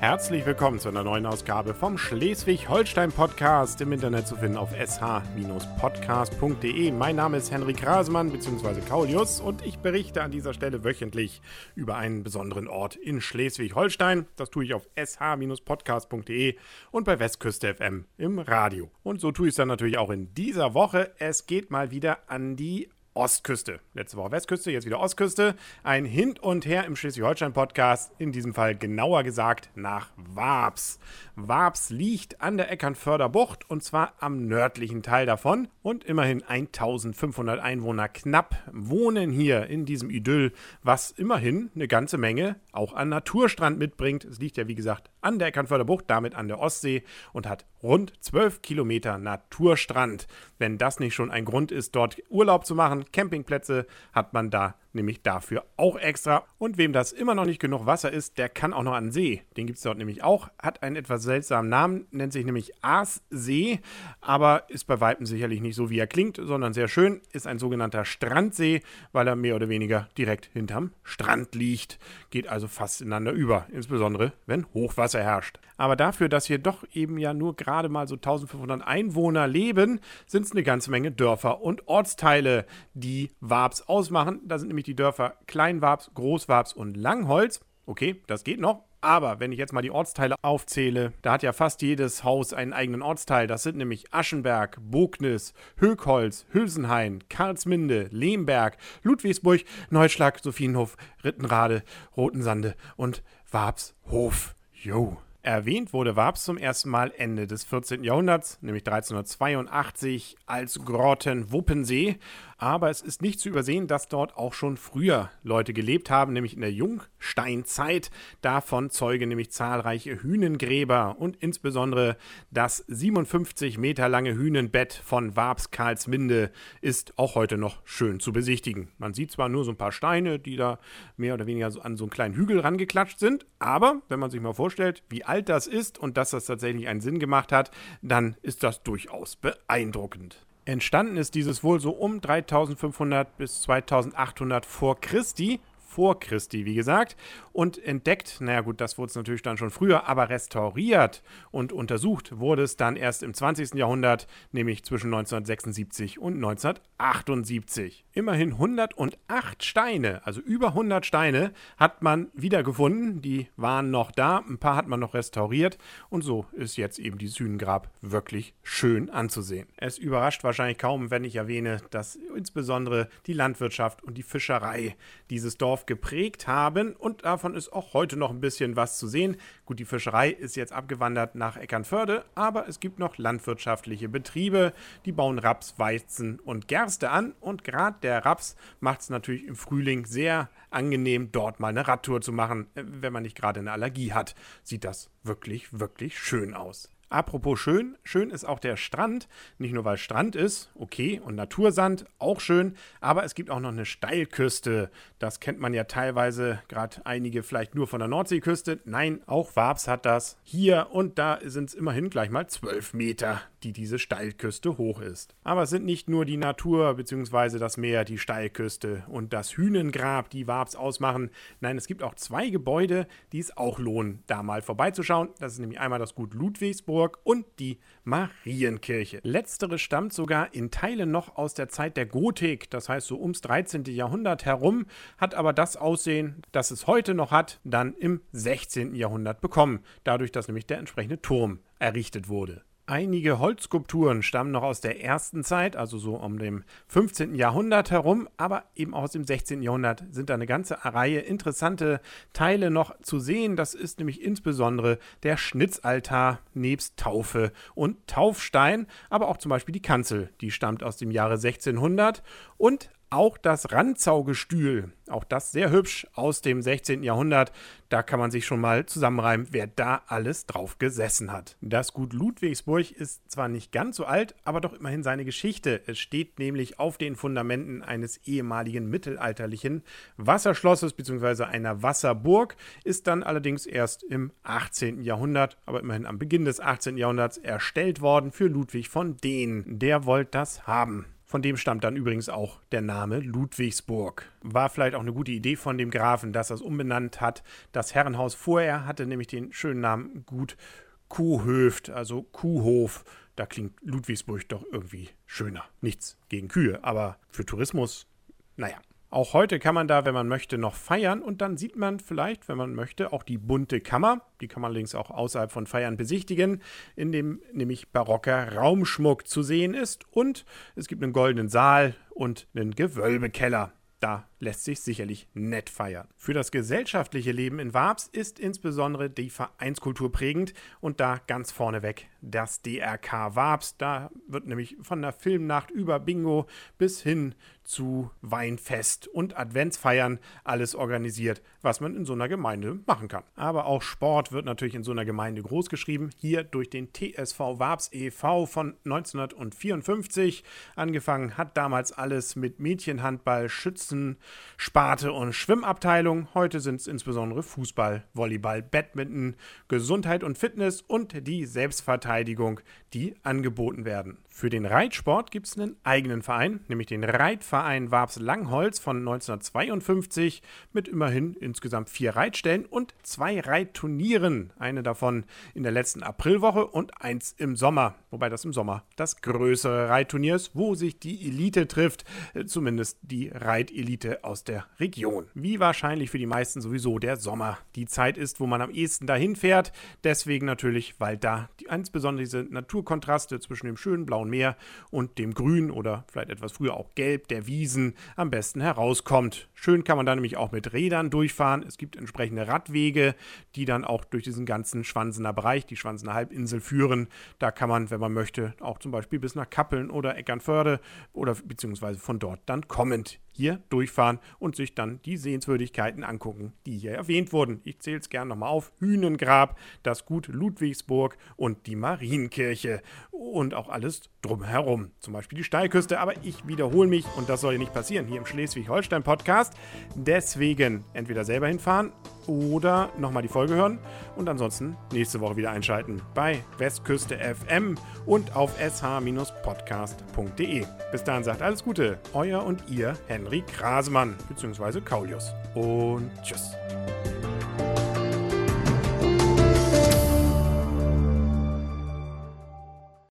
Herzlich willkommen zu einer neuen Ausgabe vom Schleswig-Holstein-Podcast im Internet zu finden auf sh-podcast.de. Mein Name ist Henrik Rasemann bzw. Kaulius und ich berichte an dieser Stelle wöchentlich über einen besonderen Ort in Schleswig-Holstein. Das tue ich auf sh-podcast.de und bei Westküste FM im Radio. Und so tue ich es dann natürlich auch in dieser Woche. Es geht mal wieder an die Ostküste. Letzte Woche Westküste, jetzt wieder Ostküste. Ein Hin und Her im Schleswig-Holstein-Podcast, in diesem Fall genauer gesagt nach Wabs. Wabs liegt an der Eckernförder Bucht und zwar am nördlichen Teil davon. Und immerhin 1500 Einwohner knapp wohnen hier in diesem Idyll, was immerhin eine ganze Menge auch an Naturstrand mitbringt. Es liegt ja, wie gesagt, an der Eckernförder Bucht, damit an der Ostsee und hat rund 12 Kilometer Naturstrand. Wenn das nicht schon ein Grund ist, dort Urlaub zu machen, Campingplätze hat man da nämlich dafür auch extra. Und wem das immer noch nicht genug Wasser ist, der kann auch noch an See. Den gibt es dort nämlich auch, hat einen etwas seltsamen Namen, nennt sich nämlich Aassee, aber ist bei Weitem sicherlich nicht so, wie er klingt, sondern sehr schön, ist ein sogenannter Strandsee, weil er mehr oder weniger direkt hinterm Strand liegt. Geht also fast ineinander über, insbesondere wenn Hochwasser herrscht. Aber dafür, dass hier doch eben ja nur gerade mal so 1500 Einwohner leben, sind es eine ganze Menge Dörfer und Ortsteile, die Wabs ausmachen. Da sind nämlich die Dörfer Kleinwabs, Großwabs und Langholz. Okay, das geht noch. Aber wenn ich jetzt mal die Ortsteile aufzähle, da hat ja fast jedes Haus einen eigenen Ortsteil. Das sind nämlich Aschenberg, Bognis, Hökholz, Hülsenhain, Karlsminde, Lehmberg, Ludwigsburg, Neuschlag, Sophienhof, Rittenrade, Rotensande und Wabshof. Jo. Erwähnt wurde Wabs zum ersten Mal Ende des 14. Jahrhunderts, nämlich 1382 als Grotten Wuppensee aber es ist nicht zu übersehen, dass dort auch schon früher Leute gelebt haben, nämlich in der Jungsteinzeit. Davon zeugen nämlich zahlreiche Hünengräber und insbesondere das 57 Meter lange Hünenbett von Wabs Karlsminde ist auch heute noch schön zu besichtigen. Man sieht zwar nur so ein paar Steine, die da mehr oder weniger so an so einen kleinen Hügel rangeklatscht sind, aber wenn man sich mal vorstellt, wie alt das ist und dass das tatsächlich einen Sinn gemacht hat, dann ist das durchaus beeindruckend. Entstanden ist dieses wohl so um 3500 bis 2800 vor Christi vor Christi, wie gesagt, und entdeckt, naja gut, das wurde es natürlich dann schon früher, aber restauriert und untersucht wurde es dann erst im 20. Jahrhundert, nämlich zwischen 1976 und 1978. Immerhin 108 Steine, also über 100 Steine, hat man wiedergefunden, die waren noch da, ein paar hat man noch restauriert und so ist jetzt eben dieses Hünengrab wirklich schön anzusehen. Es überrascht wahrscheinlich kaum, wenn ich erwähne, dass insbesondere die Landwirtschaft und die Fischerei dieses Dorf Dorf geprägt haben und davon ist auch heute noch ein bisschen was zu sehen. Gut, die Fischerei ist jetzt abgewandert nach Eckernförde, aber es gibt noch landwirtschaftliche Betriebe, die bauen Raps, Weizen und Gerste an und gerade der Raps macht es natürlich im Frühling sehr angenehm, dort mal eine Radtour zu machen, äh, wenn man nicht gerade eine Allergie hat. Sieht das wirklich, wirklich schön aus. Apropos schön, schön ist auch der Strand. Nicht nur weil Strand ist, okay, und Natursand, auch schön, aber es gibt auch noch eine Steilküste. Das kennt man ja teilweise, gerade einige vielleicht nur von der Nordseeküste. Nein, auch Wabs hat das. Hier und da sind es immerhin gleich mal 12 Meter, die diese Steilküste hoch ist. Aber es sind nicht nur die Natur bzw. das Meer, die Steilküste und das Hünengrab, die Wabs ausmachen. Nein, es gibt auch zwei Gebäude, die es auch lohnen, da mal vorbeizuschauen. Das ist nämlich einmal das Gut Ludwigsburg und die Marienkirche. Letztere stammt sogar in Teilen noch aus der Zeit der Gotik, das heißt so ums 13. Jahrhundert herum, hat aber das Aussehen, das es heute noch hat, dann im 16. Jahrhundert bekommen, dadurch, dass nämlich der entsprechende Turm errichtet wurde. Einige Holzskulpturen stammen noch aus der ersten Zeit, also so um dem 15. Jahrhundert herum, aber eben auch aus dem 16. Jahrhundert sind da eine ganze Reihe interessante Teile noch zu sehen. Das ist nämlich insbesondere der Schnitzaltar nebst Taufe und Taufstein, aber auch zum Beispiel die Kanzel, die stammt aus dem Jahre 1600 und auch das Randzaugestühl, auch das sehr hübsch aus dem 16. Jahrhundert. Da kann man sich schon mal zusammenreimen, wer da alles drauf gesessen hat. Das Gut Ludwigsburg ist zwar nicht ganz so alt, aber doch immerhin seine Geschichte. Es steht nämlich auf den Fundamenten eines ehemaligen mittelalterlichen Wasserschlosses bzw. einer Wasserburg, ist dann allerdings erst im 18. Jahrhundert, aber immerhin am Beginn des 18. Jahrhunderts erstellt worden für Ludwig von Dehn. Der wollte das haben. Von dem stammt dann übrigens auch der Name Ludwigsburg. War vielleicht auch eine gute Idee von dem Grafen, dass er es umbenannt hat. Das Herrenhaus vorher hatte nämlich den schönen Namen Gut Kuhhöft, also Kuhhof. Da klingt Ludwigsburg doch irgendwie schöner. Nichts gegen Kühe, aber für Tourismus, naja. Auch heute kann man da, wenn man möchte, noch feiern und dann sieht man vielleicht, wenn man möchte, auch die bunte Kammer. Die kann man allerdings auch außerhalb von Feiern besichtigen, in dem nämlich barocker Raumschmuck zu sehen ist und es gibt einen goldenen Saal und einen Gewölbekeller. Da lässt sich sicherlich nett feiern. Für das gesellschaftliche Leben in Wabs ist insbesondere die Vereinskultur prägend und da ganz vorneweg das DRK Wabs. Da wird nämlich von der Filmnacht über Bingo bis hin zu Weinfest und Adventsfeiern alles organisiert, was man in so einer Gemeinde machen kann. Aber auch Sport wird natürlich in so einer Gemeinde großgeschrieben. Hier durch den TSV Wabs e.V. von 1954 angefangen hat damals alles mit Mädchenhandball, Schützen, Sparte und Schwimmabteilung. Heute sind es insbesondere Fußball, Volleyball, Badminton, Gesundheit und Fitness und die Selbstverteidigung, die angeboten werden. Für den Reitsport gibt es einen eigenen Verein, nämlich den Reitverein Wabs Langholz von 1952 mit immerhin insgesamt vier Reitstellen und zwei Reitturnieren. Eine davon in der letzten Aprilwoche und eins im Sommer. Wobei das im Sommer das größere Reitturnier ist, wo sich die Elite trifft, äh, zumindest die Reitelite aus der Region. Wie wahrscheinlich für die meisten sowieso der Sommer die Zeit ist, wo man am ehesten dahin fährt. Deswegen natürlich, weil da die, insbesondere diese Naturkontraste zwischen dem schönen blauen Meer und dem Grün oder vielleicht etwas früher auch Gelb der Wiesen am besten herauskommt. Schön kann man da nämlich auch mit Rädern durchfahren. Es gibt entsprechende Radwege, die dann auch durch diesen ganzen Schwansener Bereich, die Schwansener Halbinsel führen. Da kann man, wenn man möchte, auch zum Beispiel bis nach Kappeln oder Eckernförde oder beziehungsweise von dort dann kommend hier durchfahren und sich dann die Sehenswürdigkeiten angucken, die hier erwähnt wurden. Ich zähle es gerne nochmal auf. Hühnengrab, das Gut Ludwigsburg und die Marienkirche und auch alles drumherum. Zum Beispiel die Steilküste, aber ich wiederhole mich und das soll ja nicht passieren hier im Schleswig-Holstein-Podcast. Deswegen entweder selber hinfahren oder nochmal die Folge hören und ansonsten nächste Woche wieder einschalten bei Westküste FM und auf sh-podcast.de. Bis dahin sagt alles Gute, euer und ihr Henry Krasemann bzw. Kaulius und tschüss.